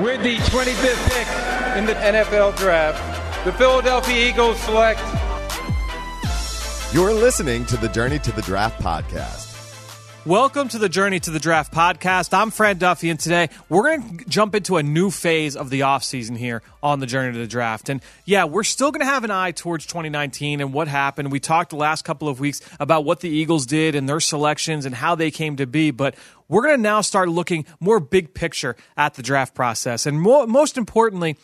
With the 25th pick in the NFL Draft, the Philadelphia Eagles select. You're listening to the Journey to the Draft podcast. Welcome to the Journey to the Draft podcast. I'm Fran Duffy, and today we're going to jump into a new phase of the offseason here on the Journey to the Draft. And yeah, we're still going to have an eye towards 2019 and what happened. We talked the last couple of weeks about what the Eagles did and their selections and how they came to be, but we're going to now start looking more big picture at the draft process. And most importantly,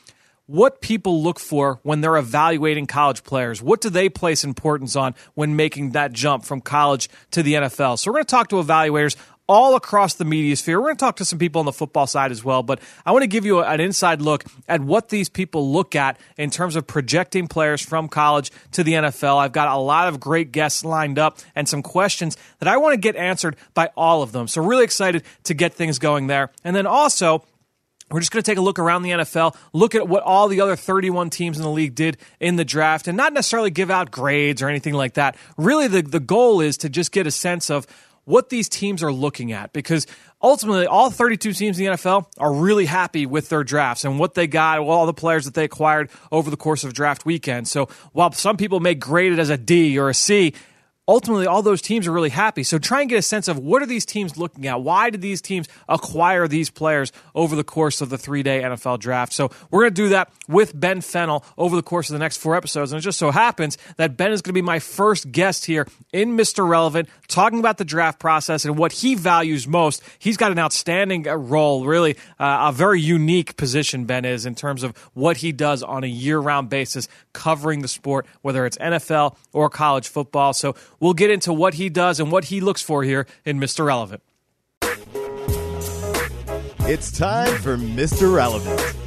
what people look for when they're evaluating college players. What do they place importance on when making that jump from college to the NFL? So we're going to talk to evaluators all across the media sphere. We're going to talk to some people on the football side as well, but I want to give you an inside look at what these people look at in terms of projecting players from college to the NFL. I've got a lot of great guests lined up and some questions that I want to get answered by all of them. So really excited to get things going there. And then also, we're just going to take a look around the NFL, look at what all the other 31 teams in the league did in the draft, and not necessarily give out grades or anything like that. Really, the, the goal is to just get a sense of what these teams are looking at because ultimately all 32 teams in the NFL are really happy with their drafts and what they got, all the players that they acquired over the course of draft weekend. So while some people may grade it as a D or a C, ultimately all those teams are really happy. So try and get a sense of what are these teams looking at? Why did these teams acquire these players over the course of the three day NFL draft? So we're going to do that with Ben Fennell over the course of the next four episodes. And it just so happens that Ben is going to be my first guest here in Mr. Relevant, talking about the draft process and what he values most. He's got an outstanding role, really uh, a very unique position, Ben is, in terms of what he does on a year round basis, covering the sport, whether it's NFL or college football. So We'll get into what he does and what he looks for here in Mr. Relevant. It's time for Mr. Relevant.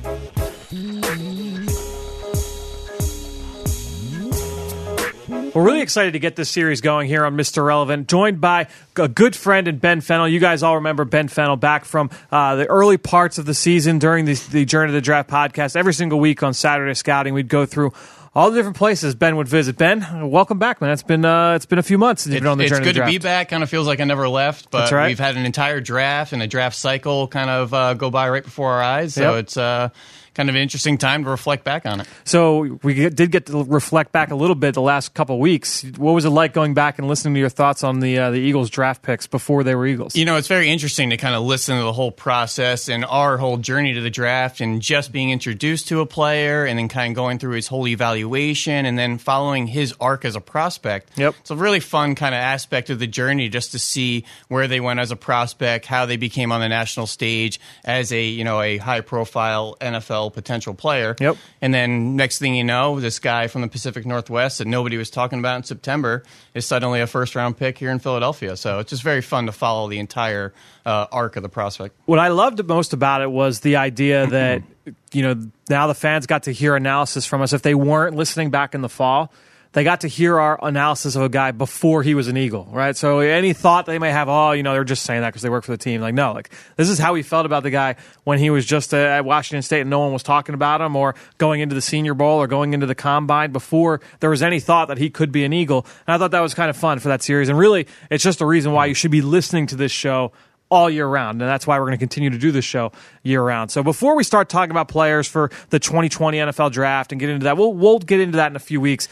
We're really excited to get this series going here on Mr. Relevant, joined by a good friend and Ben Fennell. You guys all remember Ben Fennell back from uh, the early parts of the season during the, the Journey to the Draft podcast. Every single week on Saturday Scouting, we'd go through all the different places Ben would visit. Ben, welcome back, man. It's been uh, it's been a few months since you've been on the it's journey. It's good to, be back. Kind of feels like I never left, but right. we've had an entire draft and a draft cycle kind of uh, go by right before our eyes. So Yep. it's uh, kind of an interesting time to reflect back on it. So we did get to reflect back a little bit the last couple of weeks. What was it like going back and listening to your thoughts on the uh, the Eagles draft picks before they were Eagles? You know, it's very interesting to kind of listen to the whole process and our whole journey to the draft and just being introduced to a player and then kind of going through his whole evaluation and then following his arc as a prospect. Yep. It's a really fun kind of aspect of the journey just to see where they went as a prospect, how they became on the national stage as a, you know, a high profile NFL potential player. Yep. And then next thing you know, this guy from the Pacific Northwest that nobody was talking about in September is suddenly a first round pick here in Philadelphia. So it's just very fun to follow the entire uh, arc of the prospect. What I loved most about it was the idea that you know now the fans got to hear analysis from us if they weren't listening back in the fall. They got to hear our analysis of a guy before he was an Eagle, right? So any thought they may have, oh, you know, they're just saying that because they work for the team. Like, no, like this is how we felt about the guy when he was just uh, at Washington State and no one was talking about him, or going into the Senior Bowl or going into the Combine before there was any thought that he could be an Eagle. And I thought that was kind of fun for that series. And really, it's just a reason why you should be listening to this show all year round. And that's why we're going to continue to do this show year round. So before we start talking about players for the 2020 NFL draft and get into that, we'll, we'll get into that in a few weeks.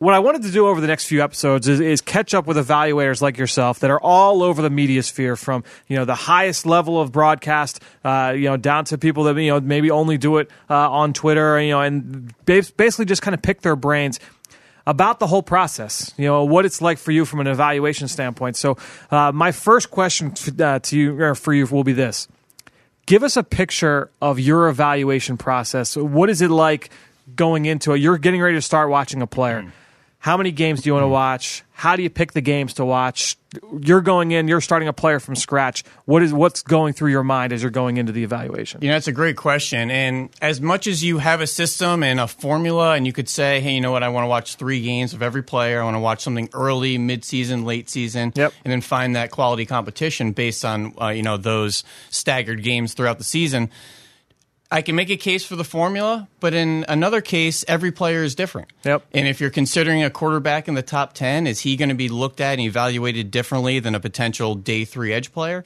What I wanted to do over the next few episodes is, is catch up with evaluators like yourself that are all over the media sphere, from you know the highest level of broadcast, uh, you know, down to people that you know maybe only do it uh, on Twitter, you know, and basically just kind of pick their brains about the whole process, you know, what it's like for you from an evaluation standpoint. So, uh, my first question f- uh, to you or for you will be this: Give us a picture of your evaluation process. What is it like going into it? You're getting ready to start watching a player. How many games do you want to watch? How do you pick the games to watch? You're going in. You're starting a player from scratch. What is what's going through your mind as you're going into the evaluation? You know, that's a great question. And as much as you have a system and a formula, and you could say, hey, you know what, I want to watch three games of every player. I want to watch something early, mid-season, late season, Yep. and then find that quality competition based on uh, you know those staggered games throughout the season. I can make a case for the formula, but in another case, every player is different. Yep. And if you're considering a quarterback in the top 10, is he going to be looked at and evaluated differently than a potential day three edge player?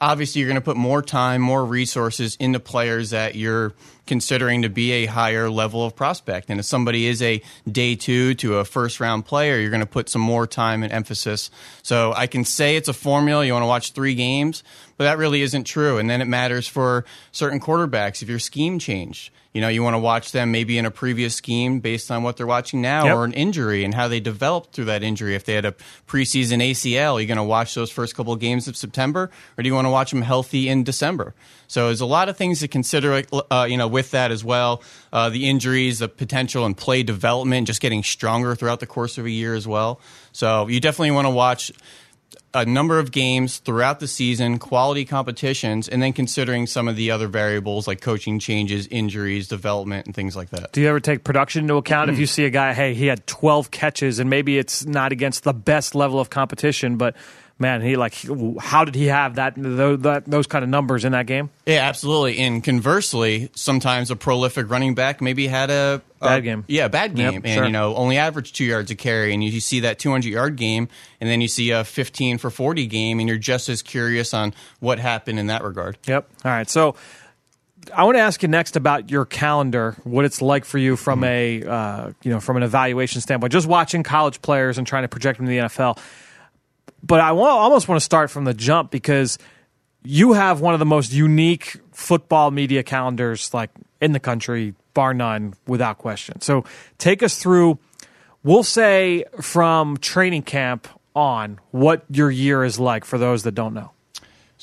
obviously you're going to put more time, more resources into players that you're considering to be a higher level of prospect. And if somebody is a day two to a first round player, you're going to put some more time and emphasis. So I can say it's a formula. You want to watch three games, but that really isn't true. And then it matters for certain quarterbacks if your scheme changed. You know, you want to watch them maybe in a previous scheme based on what they're watching now Yep. or an injury and how they developed through that injury. If they had a preseason ACL, you're going to watch those first couple of games of September or do you want to watch them healthy in December? So there's a lot of things to consider, uh, you know, with that as well. Uh, the injuries, the potential and play development, just getting stronger throughout the course of a year as well. So you definitely want to watch a number of games throughout the season, quality competitions, and then considering some of the other variables like coaching changes, injuries, development, and things like that. Do you ever take production into account if you see a guy, hey, he had 12 catches and maybe it's not against the best level of competition, but man, he like how did he have that those, that, those kind of numbers in that game? Yeah, absolutely. And conversely, sometimes a prolific running back maybe had a, a Bad game. Yeah, bad Yep, game, and sure. you know only averaged two yards a carry, and you, you see that 200 yard game, and then you see a 15 for 40 game, and you're just as curious on what happened in that regard. Yep. All right. So I want to ask you next about your calendar, what it's like for you from a uh, you know from an evaluation standpoint, just watching college players and trying to project them to the NFL. But I want, almost want to start from the jump because you have one of the most unique football media calendars like in the country, bar none, without question. So take us through. We'll say from training camp on what your year is like for those that don't know.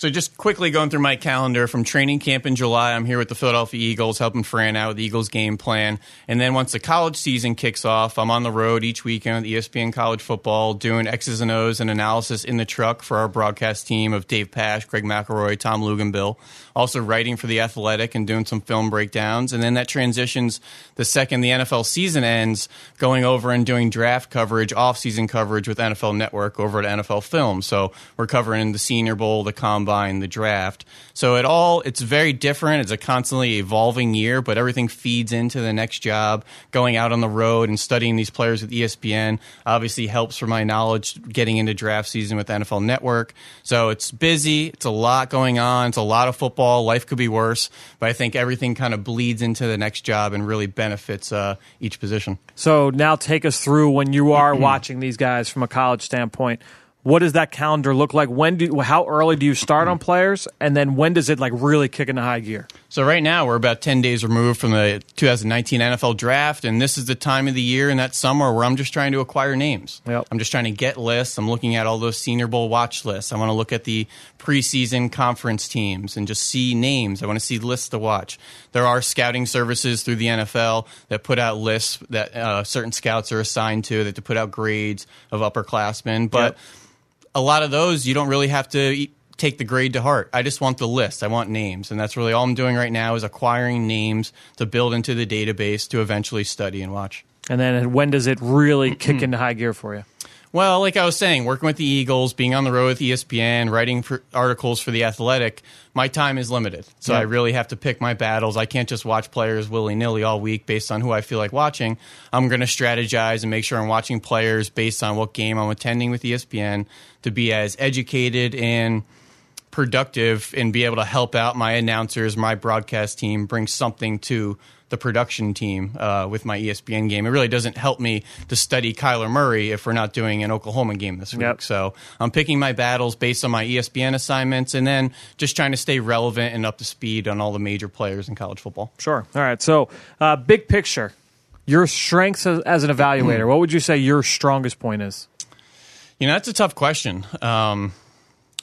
So just quickly going through my calendar from training camp in July, I'm here with the Philadelphia Eagles, helping Fran out with the Eagles game plan. And then once the college season kicks off, I'm on the road each weekend with ESPN College Football, doing X's and O's and analysis in the truck for our broadcast team of Dave Pasch, Greg McElroy, Tom Luginbill. Also writing for the Athletic and doing some film breakdowns. And then that transitions the second the NFL season ends, going over and doing draft coverage, off-season coverage with NFL Network over at NFL Film. So we're covering the Senior Bowl, the Combine, the draft. So it all it's very different. It's a constantly evolving year, but everything feeds into the next job. Going out on the road and studying these players with ESPN obviously helps for my knowledge getting into draft season with NFL Network. So it's busy. It's a lot going on. It's a lot of football. Life could be worse, but I think everything kind of bleeds into the next job and really benefits uh, each position. So now take us through when you are watching these guys from a college standpoint. What does that calendar look like? When do how early do you start on players, and then when does it like really kick into high gear? So right now we're about 10 days removed from the 2019 NFL draft and this is the time of the year in that summer where I'm just trying to acquire names. Yep. I'm just trying to get lists. I'm looking at all those Senior Bowl watch lists. I want to look at the preseason conference teams and just see names. I want to see lists to watch. There are scouting services through the NFL that put out lists that uh, certain scouts are assigned to that to put out grades of upperclassmen, but Yep. A lot of those you don't really have to e- take the grade to heart. I just want the list. I want names, and that's really all I'm doing right now is acquiring names to build into the database to eventually study and watch. And then when does it really kick into high gear for you? Well, like I was saying, working with the Eagles, being on the road with ESPN, writing for articles for the Athletic, my time is limited. So Yeah. I really have to pick my battles. I can't just watch players willy nilly all week based on who I feel like watching. I'm going to strategize and make sure I'm watching players based on what game I'm attending with ESPN to be as educated and productive and be able to help out my announcers, my broadcast team, bring something to the production team uh, with my ESPN game. It really doesn't help me to study Kyler Murray if we're not doing an Oklahoma game this week. Yep. So I'm picking my battles based on my ESPN assignments and then just trying to stay relevant and up to speed on all the major players in college football. Sure. All right. So, uh, big picture, your strengths as, as an evaluator. what would you say your strongest point is? You know, that's a tough question. Um,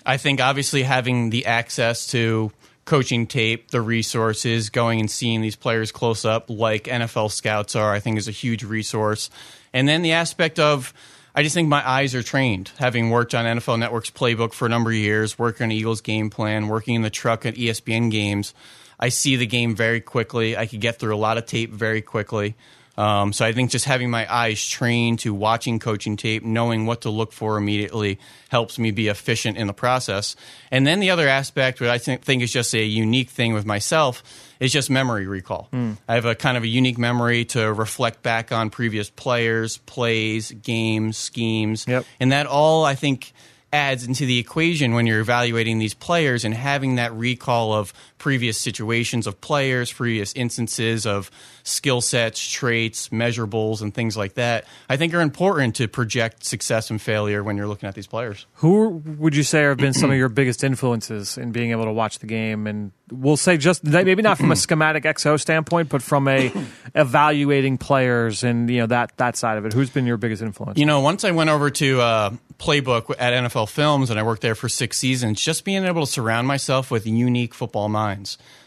I think obviously having the access to coaching tape, the resources, going and seeing these players close up, like NFL scouts are, I think is a huge resource. And then the aspect of, I just think my eyes are trained, having worked on NFL Network's playbook for a number of years, working on Eagles game plan, working in the truck at ESPN games. I see the game very quickly. I could get through a lot of tape very quickly. Um, so I think just having my eyes trained to watching coaching tape, knowing what to look for immediately, helps me be efficient in the process. And then the other aspect, what I think, think is just a unique thing with myself, is just memory recall. I have a kind of a unique memory to reflect back on previous players, plays, games, schemes, Yep. and that all I think adds into the equation when you're evaluating these players and having that recall of previous situations of players, previous instances of skill sets, traits, measurables, and things like that, I think are important to project success and failure when you're looking at these players. Who would you say have been some of your biggest influences in being able to watch the game? And we'll say just maybe not from a schematic XO standpoint, but from a evaluating players and you know that that side of it. Who's been your biggest influence? You know, once I went over to uh, Playbook at NFL Films and I worked there for six seasons, just being able to surround myself with unique football minds.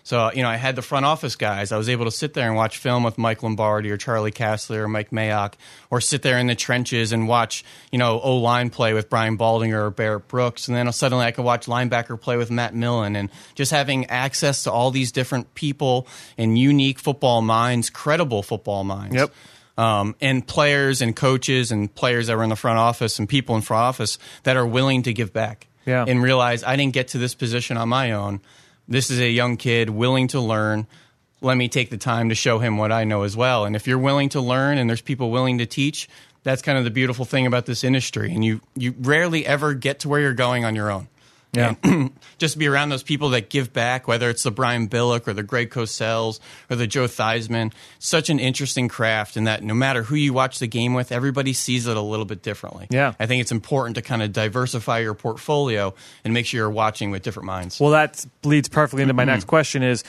So, you know, I had the front office guys. I was able to sit there and watch film with Mike Lombardi or Charley Casserly or Mike Mayock, or sit there in the trenches and watch, you know, O line play with Brian Baldinger or Barrett Brooks. And then suddenly I could watch linebacker play with Matt Millen. And just having access to all these different people and unique football minds, credible football minds. Yep. Um, and players and coaches and players that were in the front office and people in front office that are willing to give back Yeah. and realize I didn't get to this position on my own. This is a young kid willing to learn. Let me take the time to show him what I know as well. And if you're willing to learn and there's people willing to teach, that's kind of the beautiful thing about this industry. And you, you rarely ever get to where you're going on your own. Yeah. Just to be around those people that give back, whether it's the Brian Billick or the Greg Cosells or the Joe Theismann, such an interesting craft in that no matter who you watch the game with, everybody sees it a little bit differently. Yeah. I think it's important to kind of diversify your portfolio and make sure you're watching with different minds. Well, that leads perfectly into my mm-hmm. next question is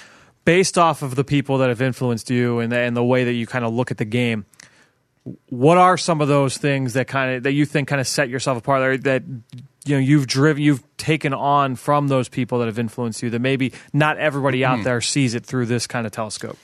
based off of the people that have influenced you and the, and the way that you kind of look at the game. What are some of those things that kind of that you think kind of set yourself apart that you know you've driven you've taken on from those people that have influenced you that maybe not everybody out hmm. there sees it through this kind of telescope?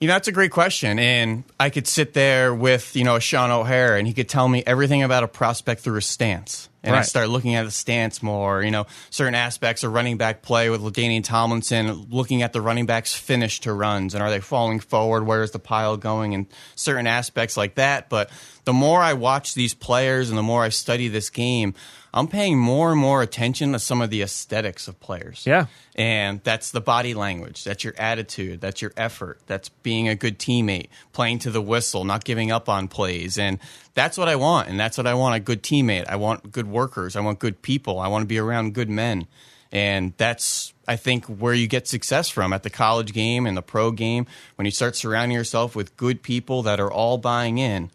You know, that's a great question. And I could sit there with, you know, Shaun O'Hara and he could tell me everything about a prospect through a stance. And I start looking at the stance more, you know, certain aspects of running back play with LaDainian Tomlinson, looking at the running back's finish to runs and are they falling forward? Where is the pile going? And certain aspects like that. But the more I watch these players and the more I study this game, I'm paying more and more attention to some of the aesthetics of players. Yeah. And that's the body language. That's your attitude. That's your effort. That's being a good teammate, playing to the whistle, not giving up on plays. And that's what I want. And that's what I want a good teammate. I want good workers. I want good people. I want to be around good men. And that's, I think, where you get success from at the college game and the pro game when you start surrounding yourself with good people that are all buying in.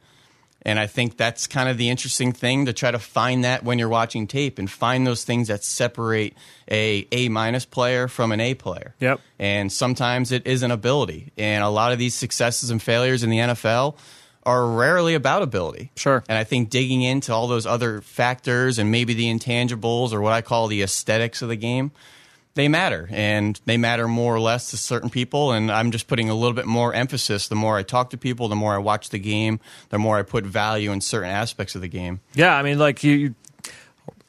And I think that's kind of the interesting thing to try to find that when you're watching tape and find those things that separate a A minus player from an A player. Yep. And sometimes it is an ability. And a lot of these successes and failures in the NFL are rarely about ability. Sure. And I think digging into all those other factors and maybe the intangibles or what I call the aesthetics of the game, they matter and they matter more or less to certain people. And I'm just putting a little bit more emphasis. The more I talk to people, the more I watch the game, the more I put value in certain aspects of the game. Yeah, I mean, like you, you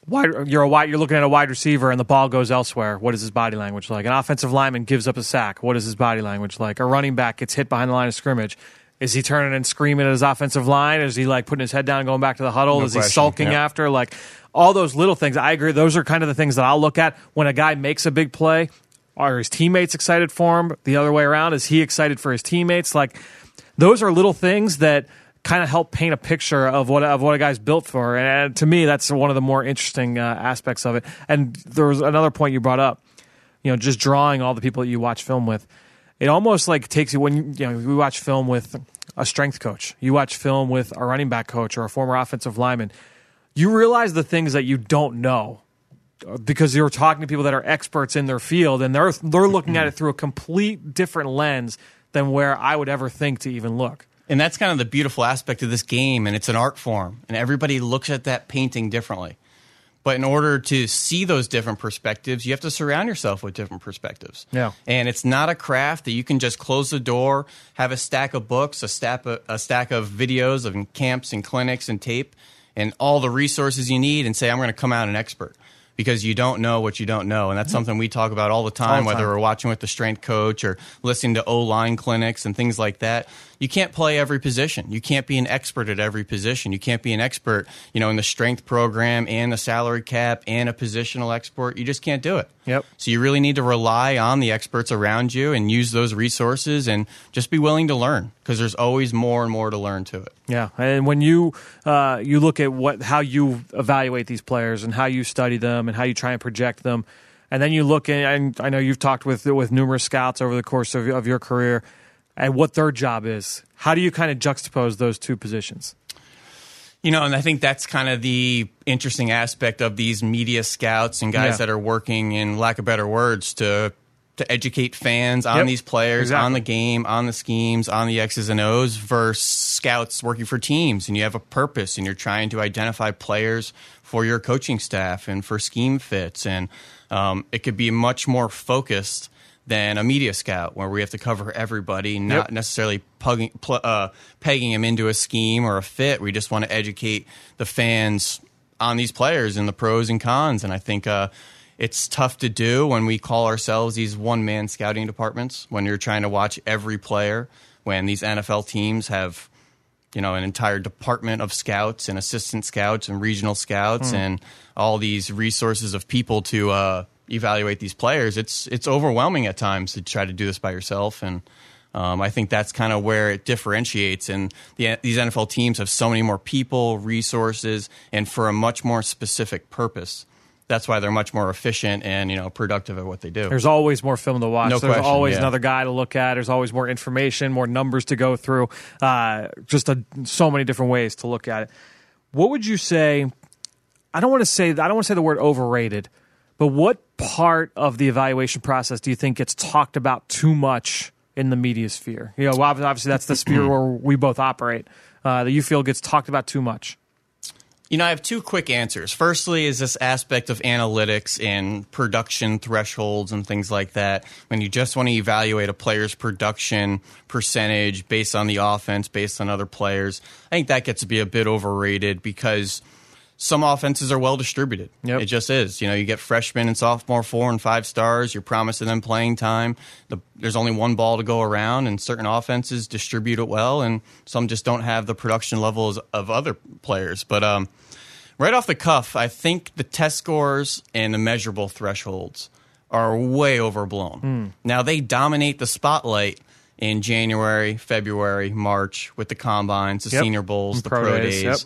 wide, you're a wide, you're looking at a wide receiver, and the ball goes elsewhere. What is his body language like? An offensive lineman gives up a sack. What is his body language like? A running back gets hit behind the line of scrimmage. Is he turning and screaming at his offensive line? Is he like putting his head down and going back to the huddle? No is he question, sulking yeah. after? Like all those little things. I agree. Those are kind of the things that I'll look at when a guy makes a big play. Are his teammates excited for him? The other way around, is he excited for his teammates? Like those are little things that kind of help paint a picture of what of what a guy's built for. And to me, that's one of the more interesting uh, aspects of it. And there was another point you brought up. You know, just drawing all the people that you watch film with. It almost like takes you when you, you know we watch film with a strength coach. You watch film with a running back coach or a former offensive lineman. You realize the things that you don't know uh, because you're talking to people that are experts in their field and they're they're looking at it through a complete different lens than where I would ever think to even look. And that's kind of the beautiful aspect of this game, and it's an art form, and everybody looks at that painting differently. But in order to see those different perspectives, you have to surround yourself with different perspectives. Yeah. And it's not a craft that you can just close the door, have a stack of books, a stack of, a stack of videos of camps and clinics and tape, and all the resources you need, and say, I'm going to come out an expert. Because you don't know what you don't know. And that's mm-hmm. something we talk about all the time, All the whether time. we're watching with the strength coach or listening to O line clinics and things like that. You can't play every position. You can't be an expert at every position. You can't be an expert, you know, in the strength program and the salary cap and a positional expert. You just can't do it. Yep. So you really need to rely on the experts around you and use those resources and just be willing to learn because there's always more and more to learn to it. Yeah, and when you uh, you look at what how you evaluate these players and how you study them and how you try and project them, and then you look at and I know you've talked with with numerous scouts over the course of, of your career, and what their job is. How do you kind of juxtapose those two positions? You know, and I think that's kind of the interesting aspect of these media scouts and guys Yeah. that are working, in lack of better words, to to educate fans on Yep, these players, exactly. on the game, on the schemes, on the X's and O's, versus scouts working for teams, and you have a purpose, and you're trying to identify players for your coaching staff and for scheme fits, and um, it could be much more focused than a media scout where we have to cover everybody, not Yep. necessarily pugging, pl- uh, pegging them into a scheme or a fit. We just want to educate the fans on these players and the pros and cons. And I think uh, it's tough to do when we call ourselves these one man scouting departments, when you're trying to watch every player, when these NFL teams have you know an entire department of scouts and assistant scouts and regional scouts and all these resources of people to uh, evaluate these players. It's it's overwhelming at times to try to do this by yourself, and um, I think that's kind of where it differentiates. And the, these NFL teams have so many more people, resources, and for a much more specific purpose. That's why they're much more efficient and you know productive at what they do. There's always more film to watch. No There's question, always yeah. another guy to look at. There's always more information, more numbers to go through. Uh, just a, so many different ways to look at it. What would you say? I don't want to say I don't want to say the word overrated, but what part of the evaluation process do you think gets talked about too much in the media sphere? You know, well, obviously that's the sphere where we both operate. Uh, that you feel gets talked about too much. You know, I have two quick answers. Firstly, is this aspect of analytics and production thresholds and things like that. When you just want to evaluate a player's production percentage based on the offense, based on other players, I think that gets to be a bit overrated because some offenses are well distributed. Yep. It just is. You know, you get freshmen and sophomore four and five stars. You're promising them playing time. The, there's only one ball to go around, and certain offenses distribute it well, and some just don't have the production levels of other players. But um, right off the cuff, I think the test scores and the measurable thresholds are way overblown. Now they dominate the spotlight in January, February, March with the combines, the Yep. Senior Bowls, And the pro pro, days, days. yep.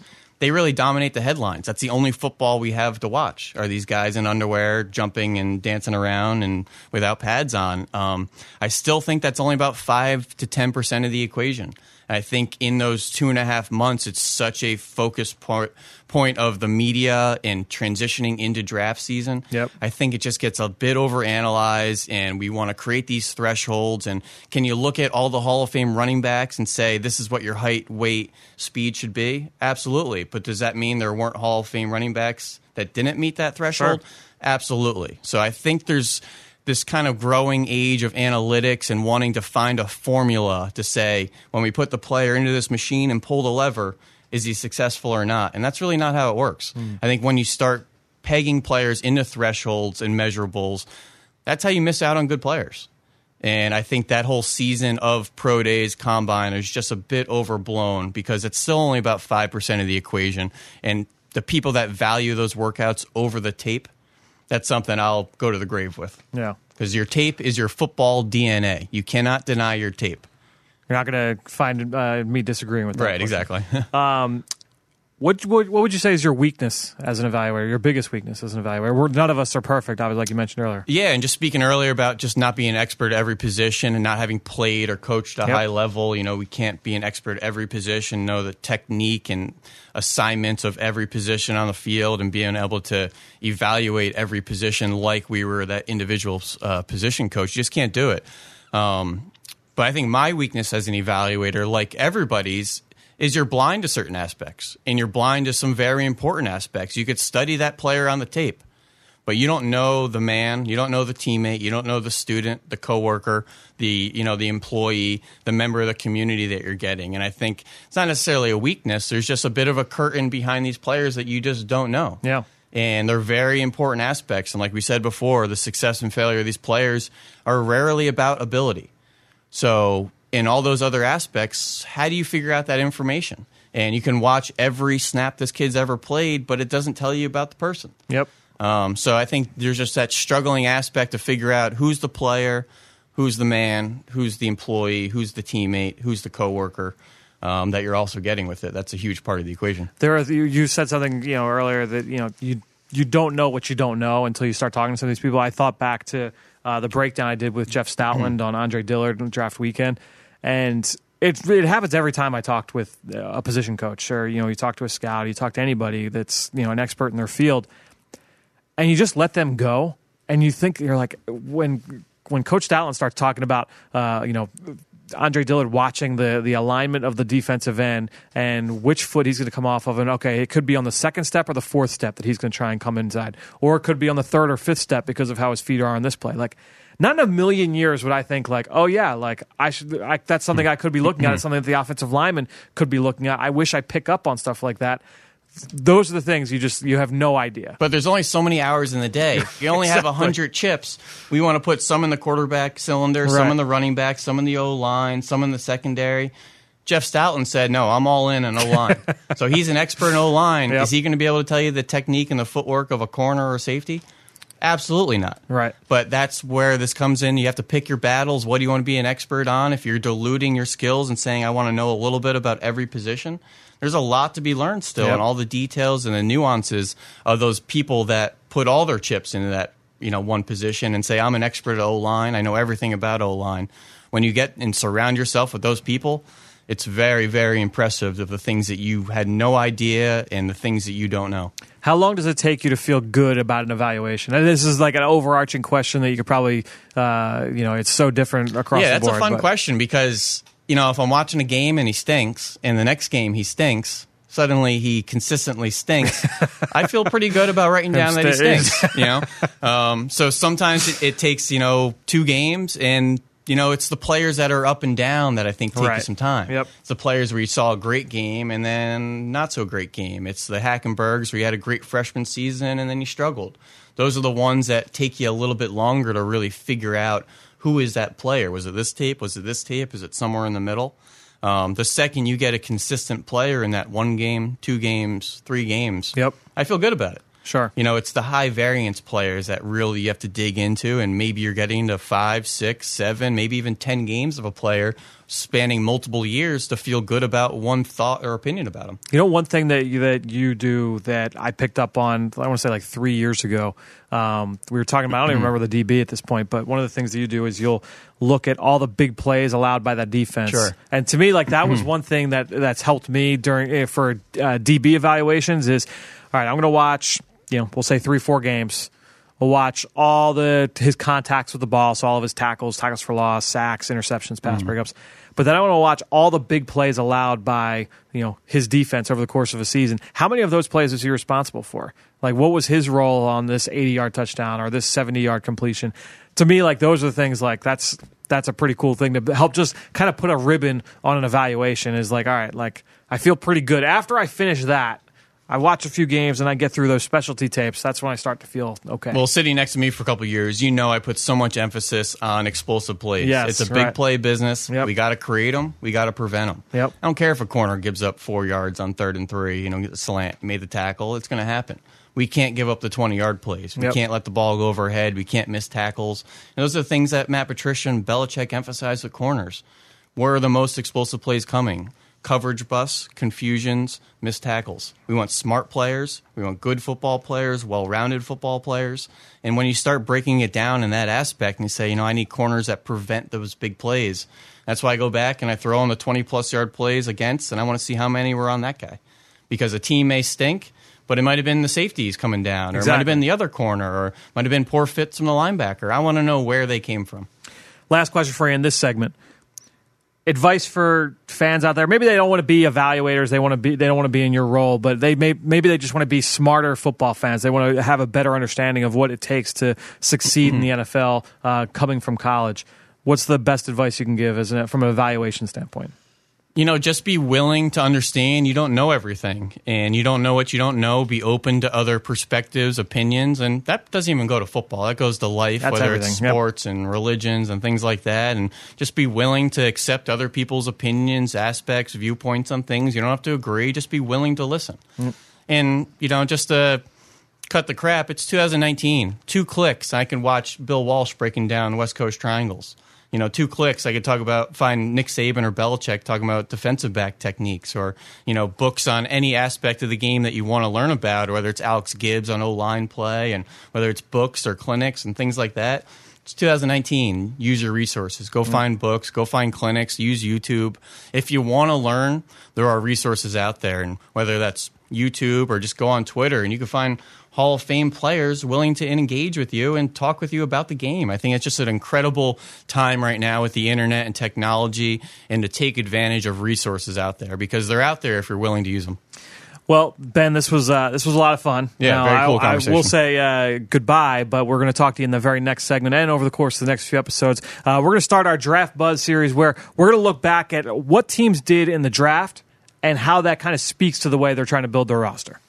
They really dominate the headlines. That's the only football we have to watch. Are these guys in underwear jumping and dancing around and without pads on? Um, I still think that's only about five to ten percent of the equation. And I think in those two and a half months, it's such a focus part, point point of the media and transitioning into draft season. Yep. I think it just gets a bit overanalyzed, and we want to create these thresholds. And can you look at all the Hall of Fame running backs and say this is what your height, weight, speed should be? Absolutely. But does that mean there weren't Hall of Fame running backs that didn't meet that threshold? Sure. Absolutely. So I think there's this kind of growing age of analytics and wanting to find a formula to say when we put the player into this machine and pull the lever, is he successful or not? And that's really not how it works. Hmm. I think when you start pegging players into thresholds and measurables, that's how you miss out on good players. And I think that whole season of pro days combine is just a bit overblown because it's still only about 5% of the equation. And the people that value those workouts over the tape, that's something I'll go to the grave with. Yeah, Because your tape is your football DNA. You cannot deny your tape. you're not going to find uh, me disagreeing with that. Right, portion. exactly. What, what what would you say is your weakness as an evaluator? Your biggest weakness as an evaluator? We're, none of us are perfect, obviously, like you mentioned earlier. Yeah, and just speaking earlier about just not being an expert at every position and not having played or coached a Yep. high level, you know, we can't be an expert at every position, know the technique and assignments of every position on the field and being able to evaluate every position like we were that individual uh, position coach. You just can't do it. Um, but I think my weakness as an evaluator, like everybody's, is you're blind to certain aspects and you're blind to some very important aspects. You could study that player on the tape, but you don't know the man, you don't know the teammate, you don't know the student, the coworker, the you know the employee, the member of the community that you're getting. And I think it's not necessarily a weakness. There's just a bit of a curtain behind these players that you just don't know. Yeah. And they're very important aspects. And like we said before, the success and failure of these players are rarely about ability. So, in all those other aspects, how do you figure out that information? And you can watch every snap this kid's ever played, but it doesn't tell you about the person. Yep. Um, so I think there's just that struggling aspect to figure out who's the player, who's the man, who's the employee, who's the teammate, who's the coworker. Um, that you're also getting with it. That's a huge part of the equation. There, are, you, you said something you know earlier that you know you you don't know what you don't know until you start talking to some of these people. I thought back to uh, the breakdown I did with Jeff Stoutland on Andre Dillard on draft weekend, and it it happens every time I talked with a position coach or you know you talk to a scout, you talk to anybody that's you know an expert in their field, and you just let them go, and you think you're like when when Coach Stoutland starts talking about uh, you know Andre Dillard watching the the alignment of the defensive end and which foot he's going to come off of, and okay, it could be on the second step or the fourth step that he's going to try and come inside, or it could be on the third or fifth step because of how his feet are on this play. Like, not in a million years would I think like, oh yeah, like I should. I, that's something I could be looking at. It's something that the offensive lineman could be looking at. I wish I pick up on stuff like that. Those are the things you just you have no idea. But there's only so many hours in the day. If you only have Exactly. 100 chips, we want to put some in the quarterback cylinder, some in the running back, some in the O line, some in the secondary. Jeff Stoutland said, "No, I'm all in on O line." so he's an expert in O line. Yep. Is he going to be able to tell you the technique and the footwork of a corner or safety? Absolutely not. Right. But that's where this comes in. You have to pick your battles. What do you want to be an expert on? If you're diluting your skills and saying, I want to know a little bit about every position, there's a lot to be learned still, Yep. and all the details and the nuances of those people that put all their chips into that you know one position and say, I'm an expert at O line. I know everything about O line. When you get and surround yourself with those people, it's very, very impressive of the things that you had no idea and the things that you don't know. How long does it take you to feel good about an evaluation? And this is like an overarching question that you could probably, uh, you know, it's so different across yeah, that's board. a fun but- question because you know if I'm watching a game and he stinks, and the next game he stinks, suddenly he consistently stinks. I feel pretty good about writing down that he stinks. You know, um, so sometimes it, it takes you know two games and. You know, it's the players that are up and down that I think take you some time. Yep. It's the players where you saw a great game and then not so great game. It's the Hackenbergs where you had a great freshman season and then you struggled. Those are the ones that take you a little bit longer to really figure out who is that player. Was it this tape? Was it this tape? Is it somewhere in the middle? Um, the second you get a consistent player in that one game, two games, three games, Yep. I feel good about it. Sure. You know, it's the high variance players that really you have to dig into, and maybe you're getting to five, six, seven, maybe even 10 games of a player spanning multiple years to feel good about one thought or opinion about them. You know, one thing that you, that you do that I picked up on, I want to say like three years ago. Um, we were talking about, I don't even remember the DB at this point, but one of the things that you do is you'll look at all the big plays allowed by that defense. Sure. And to me, like that was one thing that that's helped me during eh, for uh, DB evaluations. Is all right. I'm going to watch. You know, we'll say three, four games. We'll watch all the his contacts with the ball, so all of his tackles, tackles for loss, sacks, interceptions, pass mm-hmm. breakups. But then I want to watch all the big plays allowed by you know his defense over the course of a season. How many of those plays is he responsible for? Like, what was his role on this 80 yard touchdown or this 70 yard completion? To me, like those are the things like that's that's a pretty cool thing to help just kind of put a ribbon on an evaluation. Is like, all right, like I feel pretty good after I finish that. I watch a few games and I get through those specialty tapes. That's when I start to feel okay. Well, sitting next to me for a couple of years, you know I put so much emphasis on explosive plays. Yes, it's a big right. play business. Yep. We got to create them. We got to prevent them. Yep. I don't care if a corner gives up four yards on third and three. You know, get the slant, made the tackle. It's going to happen. We can't give up the twenty-yard plays. We Yep. can't let the ball go overhead. We can't miss tackles. And those are the things that Matt Patricia and Belichick emphasize with corners. Where are the most explosive plays coming? Coverage busts, confusions, missed tackles. We want smart players. We want good football players, well rounded football players. And when you start breaking it down in that aspect and you say, you know, I need corners that prevent those big plays, that's why I go back and I throw in the 20 plus yard plays against, and I want to see how many were on that guy. Because a team may stink, but it might have been the safeties coming down, or it might have been the other corner, or it might have been poor fits from the linebacker. I want to know where they came from. Last question for you in this segment. Advice for fans out there. Maybe they don't want to be evaluators. They want to be. They don't want to be in your role, but they may. Maybe they just want to be smarter football fans. They want to have a better understanding of what it takes to succeed in the NFL, uh, coming from college. What's the best advice you can give, as an, from an evaluation standpoint? You know, just be willing to understand you don't know everything and you don't know what you don't know. Be open to other perspectives, opinions, and that doesn't even go to football. That goes to life, That's whether it's everything, yep. sports and religions and things like that. And just be willing to accept other people's opinions, aspects, viewpoints on things. You don't have to agree, just be willing to listen. Mm. And, you know, just a cut the crap. It's 2019. Two clicks, I can watch Bill Walsh breaking down West Coast triangles. You know, two clicks, I could talk about find Nick Saban or Belichick talking about defensive back techniques, or you know, books on any aspect of the game that you want to learn about, whether it's Alex Gibbs on O line play, and whether it's books or clinics and things like that. It's 2019. Use your resources. Go mm-hmm. find books. Go find clinics. Use YouTube. If you want to learn, there are resources out there, and whether that's YouTube or just go on Twitter, and you can find Hall of Fame players willing to engage with you and talk with you about the game. I think it's just an incredible time right now with the internet and technology, and to take advantage of resources out there because they're out there if you're willing to use them. Well, Ben, this was uh, this was a lot of fun. Yeah, Now, very cool I, I will say uh, goodbye, but we're going to talk to you in the very next segment and over the course of the next few episodes. Uh, we're going to start our draft buzz series where we're going to look back at what teams did in the draft and how that kind of speaks to the way they're trying to build their roster.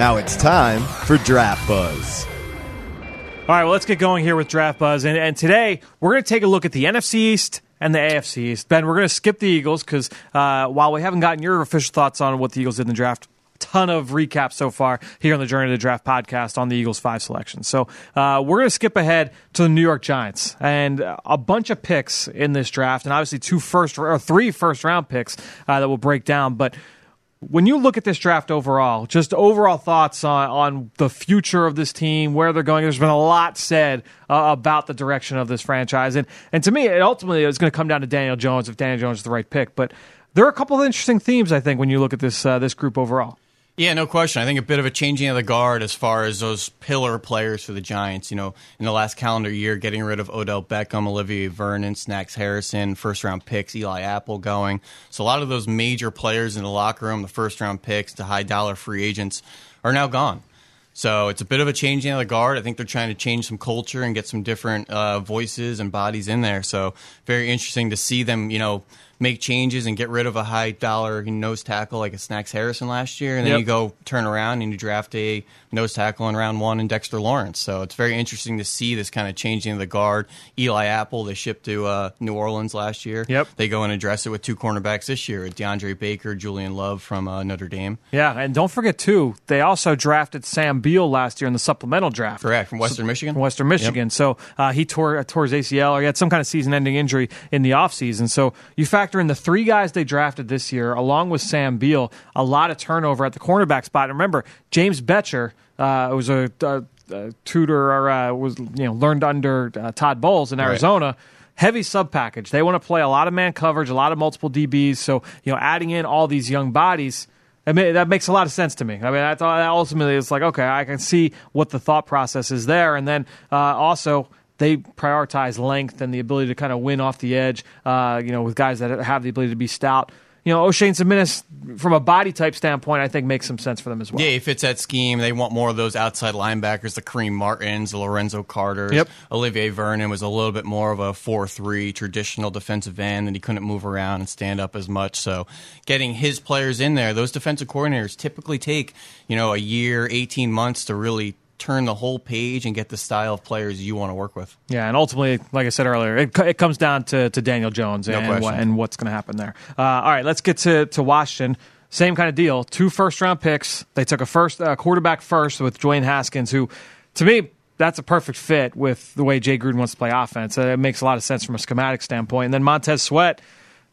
Now it's time for Draft Buzz. All right, well, let's get going here with Draft Buzz. And, and today, we're going to take a look at the NFC East and the AFC East. Ben, we're going to skip the Eagles because uh, while we haven't gotten your official thoughts on what the Eagles did in the draft, ton of recaps so far here on the Journey to the Draft podcast on the Eagles' five selections. So uh, we're going to skip ahead to the New York Giants and a bunch of picks in this draft, and obviously two first or three first round picks uh, that will break down. But when you look at this draft overall, just overall thoughts on, on the future of this team, where they're going, there's been a lot said uh, about the direction of this franchise. And, and to me, it ultimately is going to come down to Daniel Jones if Daniel Jones is the right pick. But there are a couple of interesting themes, I think, when you look at this, uh, this group overall. Yeah, no question. I think a bit of a changing of the guard as far as those pillar players for the Giants. You know, in the last calendar year, getting rid of Odell Beckham, Olivier Vernon, Snacks Harrison, first round picks, Eli Apple going. So a lot of those major players in the locker room, the first round picks, the high dollar free agents, are now gone. So it's a bit of a changing of the guard. I think they're trying to change some culture and get some different uh, voices and bodies in there. So very interesting to see them, you know, make changes and get rid of a high dollar nose tackle like a Snacks Harrison last year, and then Yep. you go turn around and you draft a nose tackle in round one in Dexter Lawrence. So it's very interesting to see this kind of changing of the guard. Eli Apple they shipped to uh, New Orleans last year. Yep. They go and address it with two cornerbacks this year: DeAndre Baker, Julian Love from uh, Notre Dame. Yeah, and don't forget, too, they also drafted Sam Beal last year in the supplemental draft. Correct from Western Michigan. from Western Michigan. So uh, he tore, tore his ACL or he had some kind of season ending injury in the offseason. So you factor in the three guys they drafted this year, along with Sam Beal, a lot of turnover at the cornerback spot. And remember, James Bettcher uh, was a, a, a tutor or uh, was you know learned under uh, Todd Bowles in Arizona. Heavy sub package. They want to play a lot of man coverage, a lot of multiple DBs. So you know, adding in all these young bodies. I mean, that makes a lot of sense to me. I mean, I thought that ultimately it's like, okay, I can see what the thought process is there. And then uh, also, they prioritize length and the ability to kind of win off the edge, uh, you know, with guys that have the ability to be stout. You know, Oshane Ximines, from a body type standpoint, I think makes some sense for them as well. Yeah, he fits that scheme. They want more of those outside linebackers, the Kareem Martins, the Lorenzo Carters. Yep. Olivier Vernon was a little bit more of a 4 3 traditional defensive end, and he couldn't move around and stand up as much. So getting his players in there, those defensive coordinators typically take, you know, a year, 18 months to really turn the whole page and get the style of players you want to work with. Yeah, and ultimately, like I said earlier, it, it comes down to, to Daniel Jones and, question. what, and what's going to happen there. Uh, all right, let's get to, to Washington. Same kind of deal. Two first round picks. They took a first uh, quarterback first with Dwayne Haskins, who, to me, that's a perfect fit with the way Jay Gruden wants to play offense. Uh, it makes a lot of sense from a schematic standpoint. And then Montez Sweat.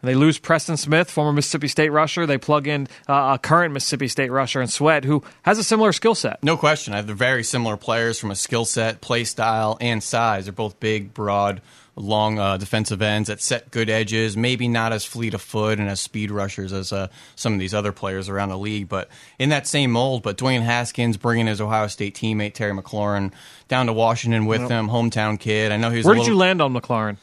They lose Preston Smith, former Mississippi State rusher. They plug in uh, a current Mississippi State rusher in Sweat, who has a similar skill set. No question. They're very similar players from a skill set, play style, and size. They're both big, broad, long uh, defensive ends that set good edges. Maybe not as fleet of foot and as speed rushers as uh, some of these other players around the league, but in that same mold. But Dwayne Haskins bringing his Ohio State teammate Terry McLaurin down to Washington with him, hometown kid. I know he was. Where a did little, you land on McLaurin?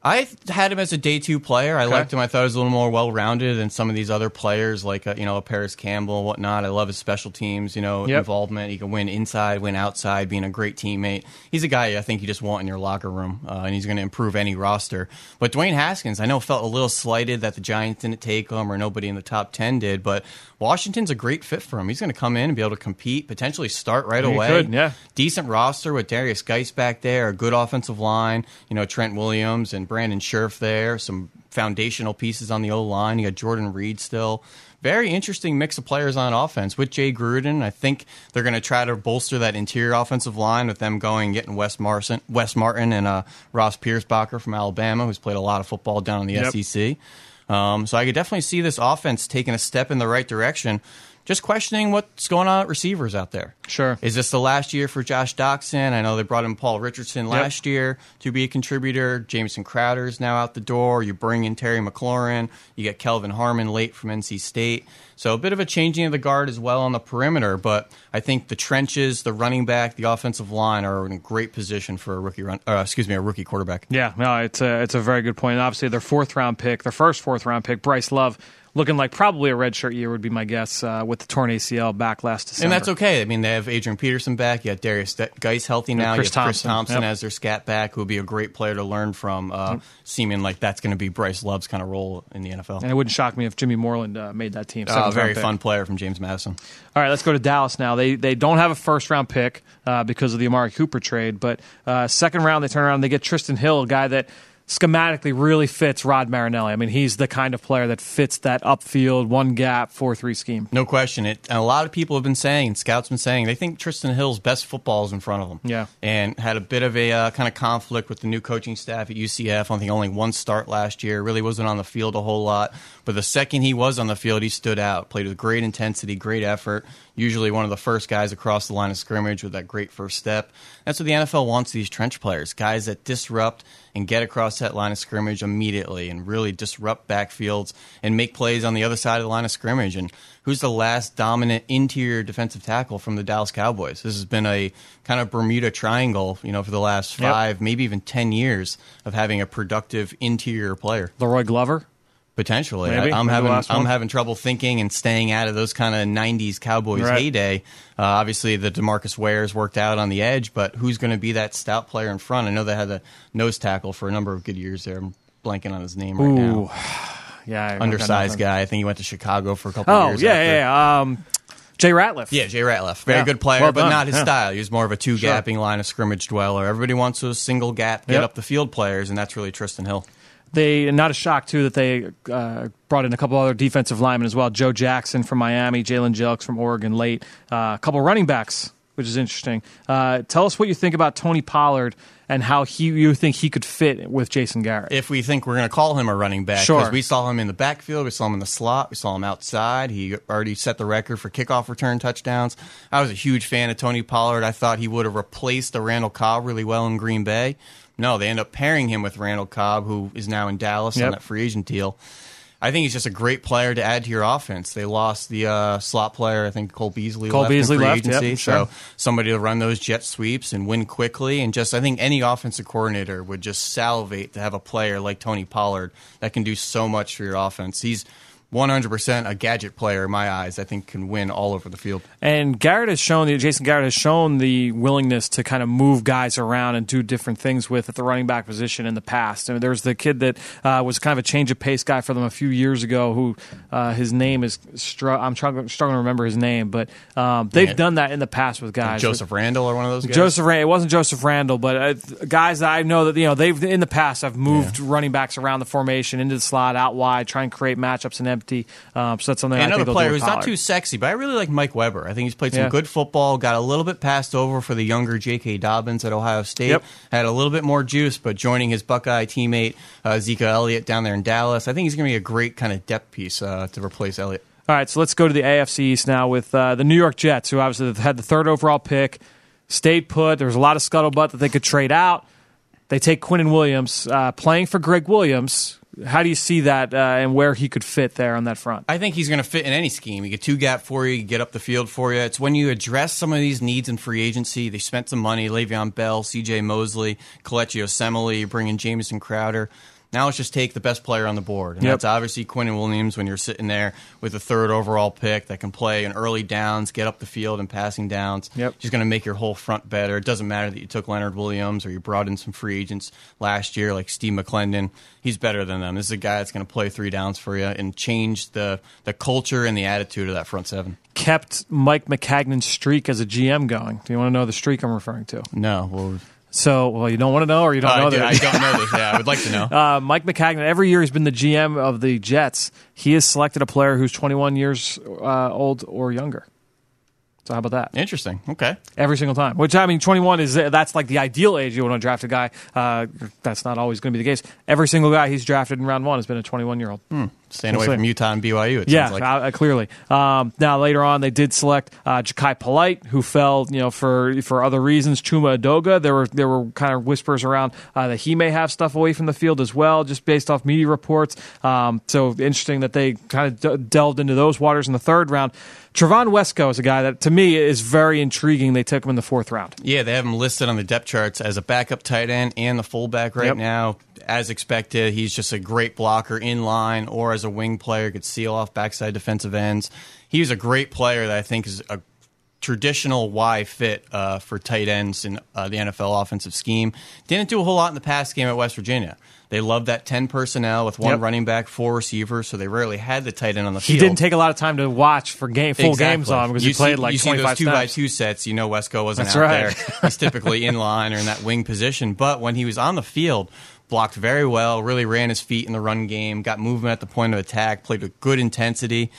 I had him as a day two player. I liked him. I thought he was a little more well rounded than some of these other players, like uh, you know a Parris Campbell and whatnot. I love his special teams, you know, Yep. involvement. He can win inside, win outside, being a great teammate. He's a guy I think you just want in your locker room, uh, and he's going to improve any roster. But Dwayne Haskins, I know, felt a little slighted that the Giants didn't take him or nobody in the top ten did, but Washington's a great fit for him. He's going to come in and be able to compete, potentially start right He away. could, yeah. Decent roster with Derrius Guice back there, a good offensive line. You know, Trent Williams and Brandon Scherff there, some foundational pieces on the O line. You got Jordan Reed still. very interesting mix of players on offense with Jay Gruden. I think they're going to try to bolster that interior offensive line with them going getting Wes Martin, Wes Martin, and uh, Ross Pierschbacher from Alabama, who's played a lot of football down in the Yep. SEC. Um, so I could definitely see this offense taking a step in the right direction. Just questioning what's going on at receivers out there. Sure. Is this the last year for Josh Doctson? I know they brought in Paul Richardson last year to be a contributor. Jamison Crowder is now out the door. You bring in Terry McLaurin. You get Kelvin Harmon late from NC State. So a bit of a changing of the guard as well on the perimeter. But I think the trenches, the running back, the offensive line are in a great position for a rookie run. Uh, excuse me, a rookie quarterback. Yeah, no, it's a it's a very good point. And obviously, their fourth round pick, their first fourth round pick, Bryce Love, looking like probably a redshirt year would be my guess uh, with the torn ACL back last December. And that's okay. I mean, they have Adrian Peterson back. You got Derrius Guice healthy now. Chris you have Chris Thompson. Thompson Yep. as their scat back, who would be a great player to learn from. Uh, Seeming like that's going to be Bryce Love's kind of role in the NFL. And it wouldn't shock me if Jimmy Moreland uh, made that team. Uh, very pick. fun player from James Madison. All right, let's go to Dallas now. They they don't have a first round pick uh, because of the Amari Cooper trade, but uh, second round they turn around and they get Trysten Hill, a guy that schematically really fits Rod Marinelli. I mean, he's the kind of player that fits that upfield one gap four three scheme. No question. It. And a lot of people have been saying, scouts been saying, they think Trysten Hill's best football is in front of him. Yeah. And had a bit of a uh, kind of conflict with the new coaching staff at UCF. I think only one start last year. Really wasn't on the field a whole lot. But the second he was on the field, he stood out. Played with great intensity, great effort. Usually one of the first guys across the line of scrimmage with that great first step. That's what the NFL wants these trench players, guys that disrupt and get across that line of scrimmage immediately and really disrupt backfields and make plays on the other side of the line of scrimmage. And who's the last dominant interior defensive tackle from the Dallas Cowboys? This has been a kind of Bermuda Triangle, you know, for the last Yep. five, maybe even ten years of having a productive interior player. La'Roi Glover. Potentially, Maybe. I, am having I'm having trouble thinking and staying out of those kind of '90s Cowboys Right. heyday. Uh, obviously, the DeMarcus Ware's worked out on the edge, but who's going to be that stout player in front? I know they had a nose tackle for a number of good years there. I'm blanking on his name right Ooh, now. yeah, I Undersized guy. I think he went to Chicago for a couple Oh years. yeah, after. yeah, yeah. Um, Jay Ratliff. Yeah, Jay Ratliff, very Yeah. good player, Well but not his Yeah. style. He was more of a two gapping line of scrimmage dweller. Everybody wants those single gap, get Yep. up the field players, and that's really Trysten Hill. They not a shock too that they uh, brought in a couple other defensive linemen as well. Joe Jackson from Miami, Jalen Jelks from Oregon late, uh, a couple running backs, which is interesting. Uh, tell us what you think about Tony Pollard and how he you think he could fit with Jason Garrett. if we think we're going to call him a running back. Sure. Because we saw him in the backfield, we saw him in the slot, we saw him outside. He already set the record for kickoff return touchdowns. I was a huge fan of Tony Pollard. I thought he would have replaced the Randall Cobb really well in Green Bay. No, they end up pairing him with Randall Cobb, who is now in Dallas Yep. on that free agent deal. I think he's just a great player to add to your offense. They lost the uh, slot player, I think Cole Beasley Cole left in Beasley free left, yep, agency. sure. So somebody to run those jet sweeps and win quickly. And just, I think any offensive coordinator would just salivate to have a player like Tony Pollard that can do so much for your offense. He's 100% a gadget player in my eyes. I think can win all over the field. And Garrett has shown, Jason Garrett has shown the willingness to kind of move guys around and do different things with at the running back position in the past. I mean, there was the kid that uh, was kind of a change of pace guy for them a few years ago who uh, his name is, str- I'm struggling, struggling to remember his name, but um, they've Yeah. done that in the past with guys. Joseph Randle or one of those guys. Joseph Randle. It wasn't Joseph Randle, but uh, guys that I know that you know they've in the past have moved running backs around the formation into the slot, out wide, try and create matchups and empty. Um, so that's something I And think another player who's not too sexy, but I really like Mike Weber. I think he's played some Yeah. good football, got a little bit passed over for the younger J.K. Dobbins at Ohio State. Yep. Had a little bit more juice, but joining his Buckeye teammate uh, Zeke Elliott down there in Dallas, I think he's going to be a great kind of depth piece uh, to replace Elliott. All right, so let's go to the AFC East now with uh, the New York Jets, who obviously had the third overall pick, stayed put. There was a lot of scuttlebutt that they could trade out. They take Quinnen Williams, uh, playing for Gregg Williams. How do you see that uh, and where he could fit there on that front? I think he's going to fit in any scheme. You get two gap for you, you get up the field for you. It's when you address some of these needs in free agency. They spent some money. Le'Veon Bell, C.J. Mosley, Kelechi Osemele, you bring in Jamison Crowder. Now let's just take the best player on the board, and Yep. that's obviously Quinnen Williams. When you're sitting there with a third overall pick that can play in early downs, get up the field and passing downs, Yep. just going to make your whole front better. It doesn't matter that you took Leonard Williams or you brought in some free agents last year like Steve McLendon. He's better than them. This is a guy that's going to play three downs for you and change the the culture and the attitude of that front seven. Kept Mike Maccagnan's streak as a GM going. Do you want to know the streak I'm referring to? No, well, So, well, you don't want to know, or you don't Uh, know I, that. I don't know this. Yeah, I would like to know. Uh, Mike Maccagnan, every year he's been the GM of the Jets. He has selected a player who's 21 years uh, old or younger. So how about that? Interesting. Okay. Every single time. Which I mean, 21 is that's like the ideal age you want to draft a guy. Uh, that's not always going to be the case. Every single guy he's drafted in round one has been a 21 year old. Staying We'll away see. from Utah and BYU. It Yeah, sounds like. uh, clearly. Um, now later on, they did select uh, Jachai Polite, who fell, you know, for for other reasons. Chuma Edoga. There were there were kind of whispers around uh, that he may have stuff away from the field as well, just based off media reports. Um, so interesting that they kind of d- delved into those waters in the third round. Trevon Wesco is a guy that to me is very intriguing. They took him in the fourth round. Yeah, they have him listed on the depth charts as a backup tight end and the fullback right Yep. now. As expected, he's just a great blocker in line or as a wing player, could seal off backside defensive ends. He's a great player that I think is a traditional Y fit uh, for tight ends in uh, the NFL offensive scheme. Didn't do a whole lot in the past game at West Virginia. They love that 10 personnel with one Yep. running back, four receivers, so they rarely had the tight end on the field. He didn't take a lot of time to watch for game full Exactly. games on because you he played like you see 25 those two by snaps. two sets. You know Wesco wasn't That's out right. there. He's typically in line or in that wing position. But when he was on the field, blocked very well. Really ran his feet in the run game. Got movement at the point of attack. Played with good intensity.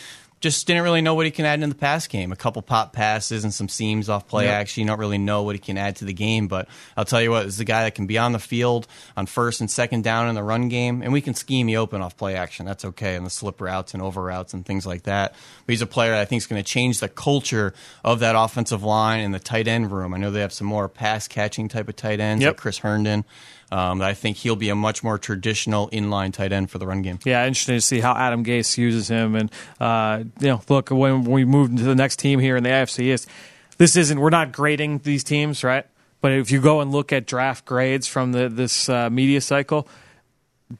Just didn't really know what he can add in the pass game. A couple pop passes and some seams off play Yep. action. You don't really know what he can add to the game. But I'll tell you what, this is the guy that can be on the field on first and second down in the run game, and we can scheme you open off play action. That's okay, and the slip routes and over routes and things like that. But he's a player that I think is going to change the culture of that offensive line and the tight end room. I know they have some more pass catching type of tight ends, Yep. like Chris Herndon. Um, I think he'll be a much more traditional inline tight end for the run game. Yeah, interesting to see how Adam Gase uses him. And uh, you know, look when we moved into the next team here in the AFC East, this isn't we're not grading these teams, right? But if you go and look at draft grades from the, this uh, media cycle,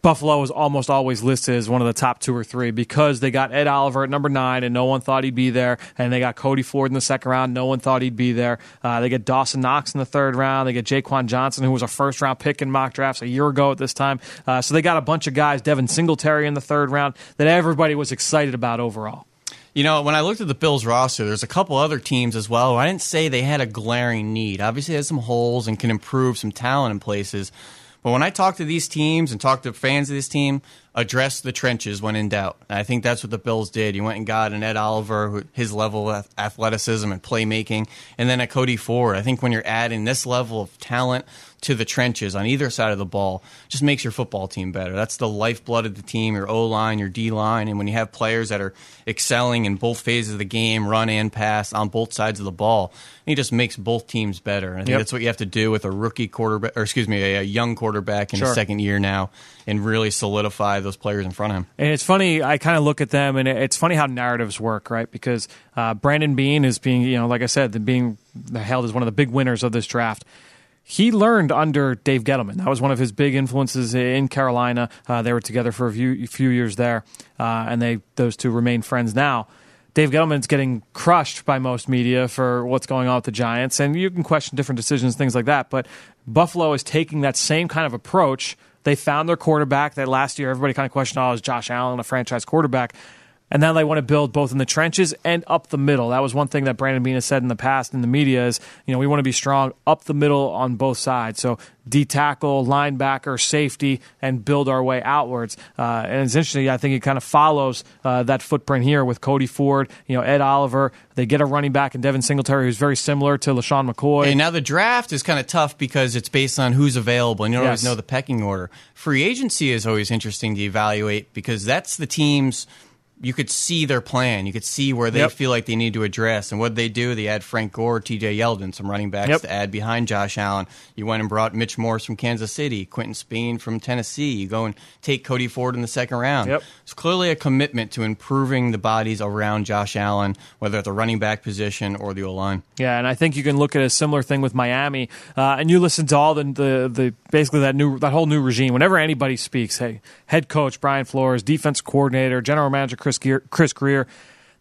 Buffalo is almost always listed as one of the top two or three because they got Ed Oliver at number nine and no one thought he'd be there. And they got Cody Ford in the second round. No one thought he'd be there. Uh, they get Dawson Knox in the third round. They get Jaquan Johnson, who was a first round pick in mock drafts a year ago at this time. Uh, so they got a bunch of guys, Devin Singletary in the third round, that everybody was excited about overall. You know, when I looked at the Bills roster, there's a couple other teams as well. I didn't say they had a glaring need. Obviously, they had some holes and can improve some talent in places. But when I talk to these teams and talk to fans of this team, address the trenches when in doubt. And I think that's what the Bills did. You went and got an Ed Oliver, his level of athleticism and playmaking, and then a Cody Ford. I think when you're adding this level of talent to the trenches on either side of the ball, just makes your football team better. That's the lifeblood of the team, your O line, your D line. And when you have players that are excelling in both phases of the game, run and pass on both sides of the ball, it just makes both teams better. And I think Yep. that's what you have to do with a rookie quarterback, or excuse me, a, a young quarterback in Sure. his second year now, and really solidify those players in front of him. And it's funny, I kind of look at them, and it's funny how narratives work, right? Because uh, Brandon Beane is being, you know, like I said, the being held as one of the big winners of this draft. He learned under Dave Gettleman. That was one of his big influences in Carolina. Uh, they were together for a few, few years there, uh, and they those two remain friends now. Dave Gettleman's getting crushed by most media for what's going on with the Giants, and you can question different decisions, things like that. But Buffalo is taking that same kind of approach. They found their quarterback that last year everybody kind of questioned, oh, is Josh Allen a franchise quarterback? And now they want to build both in the trenches and up the middle. That was one thing that Brandon Beane has said in the past in the media is, you know, we want to be strong up the middle on both sides. So D tackle, linebacker, safety, and build our way outwards. Uh, and it's interesting. I think it kind of follows uh, that footprint here with Cody Ford, you know, Ed Oliver. They get a running back in Devin Singletary who's very similar to LeSean McCoy. And now the draft is kind of tough because it's based on who's available, and you don't Yes. always know the pecking order. Free agency is always interesting to evaluate because that's the teams you could see their plan. You could see where they Yep. feel like they need to address. And what they do, they add Frank Gore, TJ Yeldon, some running backs Yep. to add behind Josh Allen. You went and brought Mitch Morse from Kansas City, Quinton Spain from Tennessee. You go and take Cody Ford in the second round. Yep. It's clearly a commitment to improving the bodies around Josh Allen, whether at the running back position or the O line. Yeah, and I think you can look at a similar thing with Miami. Uh, and you listen to all the, the the basically that new that whole new regime. Whenever anybody speaks, hey, head coach Brian Flores, defense coordinator, general manager Chris Chris Grier,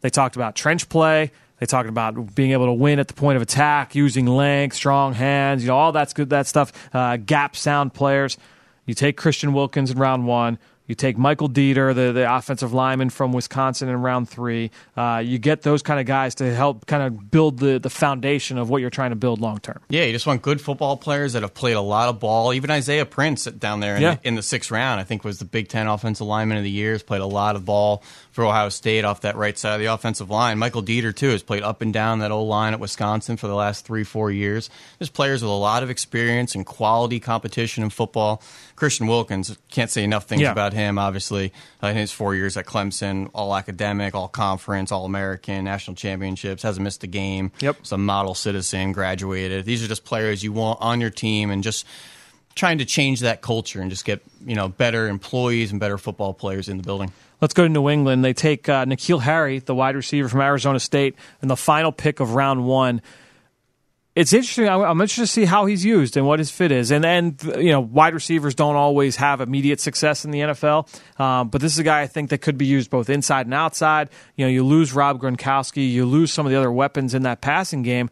they talked about trench play. They talked about being able to win at the point of attack, using length, strong hands, you know, all that's good. That stuff. Uh, gap sound players. You take Christian Wilkins in round one. You take Michael Deiter, the, the offensive lineman from Wisconsin in round three. Uh, you get those kind of guys to help kind of build the, the foundation of what you're trying to build long term. Yeah, you just want good football players that have played a lot of ball. Even Isaiah Prince down there in, Yeah. the, in the sixth round, I think was the Big Ten offensive lineman of the year. Has played a lot of ball for Ohio State off that right side of the offensive line. Michael Deiter too has played up and down that old line at Wisconsin for the last three, four years. There's players with a lot of experience and quality competition in football. Christian Wilkins can't say enough things Yeah. about him. Obviously, uh, in his four years at Clemson, all academic, all conference, all American, national championships, hasn't missed a game. Yep. Some model citizen, graduated. These are just players you want on your team and just trying to change that culture and just get you know better employees and better football players in the building. Let's go to New England. They take uh, N'Keal Harry, the wide receiver from Arizona State, in the final pick of round one. It's interesting. I'm interested to see how he's used and what his fit is. And then, you know, wide receivers don't always have immediate success in the NFL. Um, but this is a guy I think that could be used both inside and outside. You know, you lose Rob Gronkowski, you lose some of the other weapons in that passing game.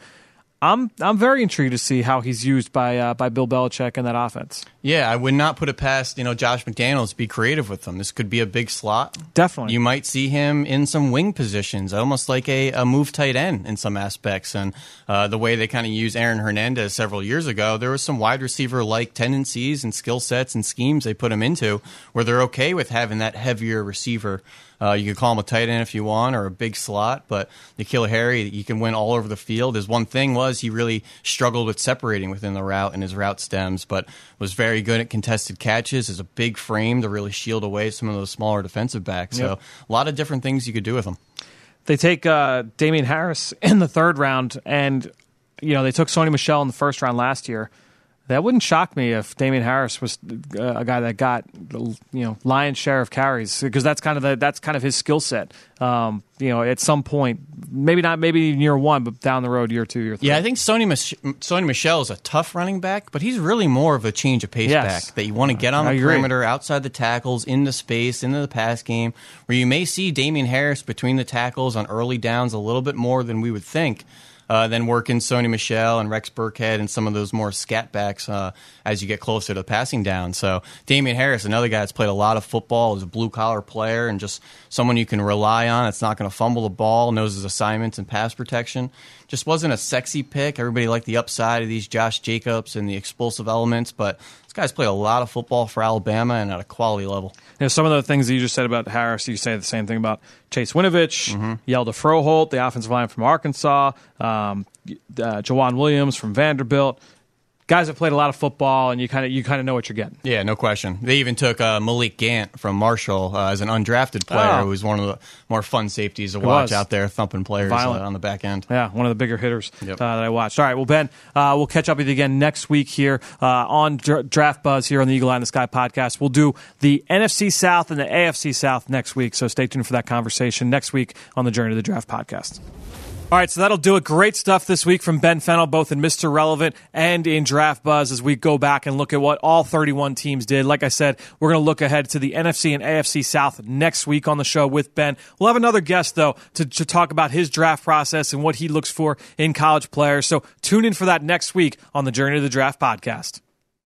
I'm I'm very intrigued to see how he's used by uh, by Bill Belichick in that offense. Yeah, I would not put it past you know Josh McDaniels be creative with them. This could be a big slot. Definitely. you might see him in some wing positions, almost like a, a move tight end in some aspects. And uh, the way they kind of used Aaron Hernandez several years ago, there was some wide receiver like tendencies and skill sets and schemes they put him into where they're okay with having that heavier receiver. Uh, you could call him a tight end if you want, or a big slot. But N'Keal Harry, you can win all over the field. His one thing was he really struggled with separating within the route and his route stems, but was very good at contested catches. Is a big frame to really shield away some of those smaller defensive backs. Yep. So a lot of different things you could do with him. they take uh, Damien Harris in the third round, and you know they took Sony Michel in the first round last year. That wouldn't shock me if Damien Harris was uh, a guy that got the you know lion's share of carries because that's kind of the, that's kind of his skill set. Um, you know, at some point, maybe not maybe in year one, but down the road, year two, year three. Yeah, I think Sony, Mich- Sony Michel is a tough running back, but he's really more of a change of pace Yes. back that you want to get on I the agree. perimeter, outside the tackles, into space, into the pass game, where you may see Damien Harris between the tackles on early downs a little bit more than we would think. Uh, then working Sony Michel and Rex Burkhead and some of those more scat backs uh, as you get closer to passing down. So Damien Harris, another guy that's played a lot of football, is a blue collar player and just someone you can rely on. That's not going to fumble the ball, knows his assignments and pass protection. Just wasn't a sexy pick. Everybody liked the upside of these Josh Jacobs and the explosive elements, but guy's played a lot of football for Alabama and at a quality level. You know, some of the things that you just said about Harris, you say the same thing about Chase Winovich, Hjalte Froholdt, the offensive line from Arkansas, um, uh, Joejuan Williams from Vanderbilt. Guys have played a lot of football, and you kind of you kind of know what you're getting. Yeah, no question. They even took uh, Malik Gant from Marshall uh, as an undrafted player, Oh. who was one of the more fun safeties to watch out there, thumping players uh, on the back end. Yeah, one of the bigger hitters Yep. uh, that I watched. All right, well, Ben, uh, we'll catch up with you again next week here uh, on Dra- Draft Buzz here on the Eagle Eye in the Sky podcast. We'll do the NFC South and the AFC South next week, so stay tuned for that conversation next week on the Journey to the Draft podcast. All right, so that'll do it. Great stuff this week from Ben Fennell, both in Mr. Relevant and in Draft Buzz, as we go back and look at what all 31 teams did. Like I said, we're going to look ahead to the NFC and AFC South next week on the show with Ben. We'll have another guest, though, to, to talk about his draft process and what he looks for in college players. So tune in for that next week on the Journey to the Draft podcast.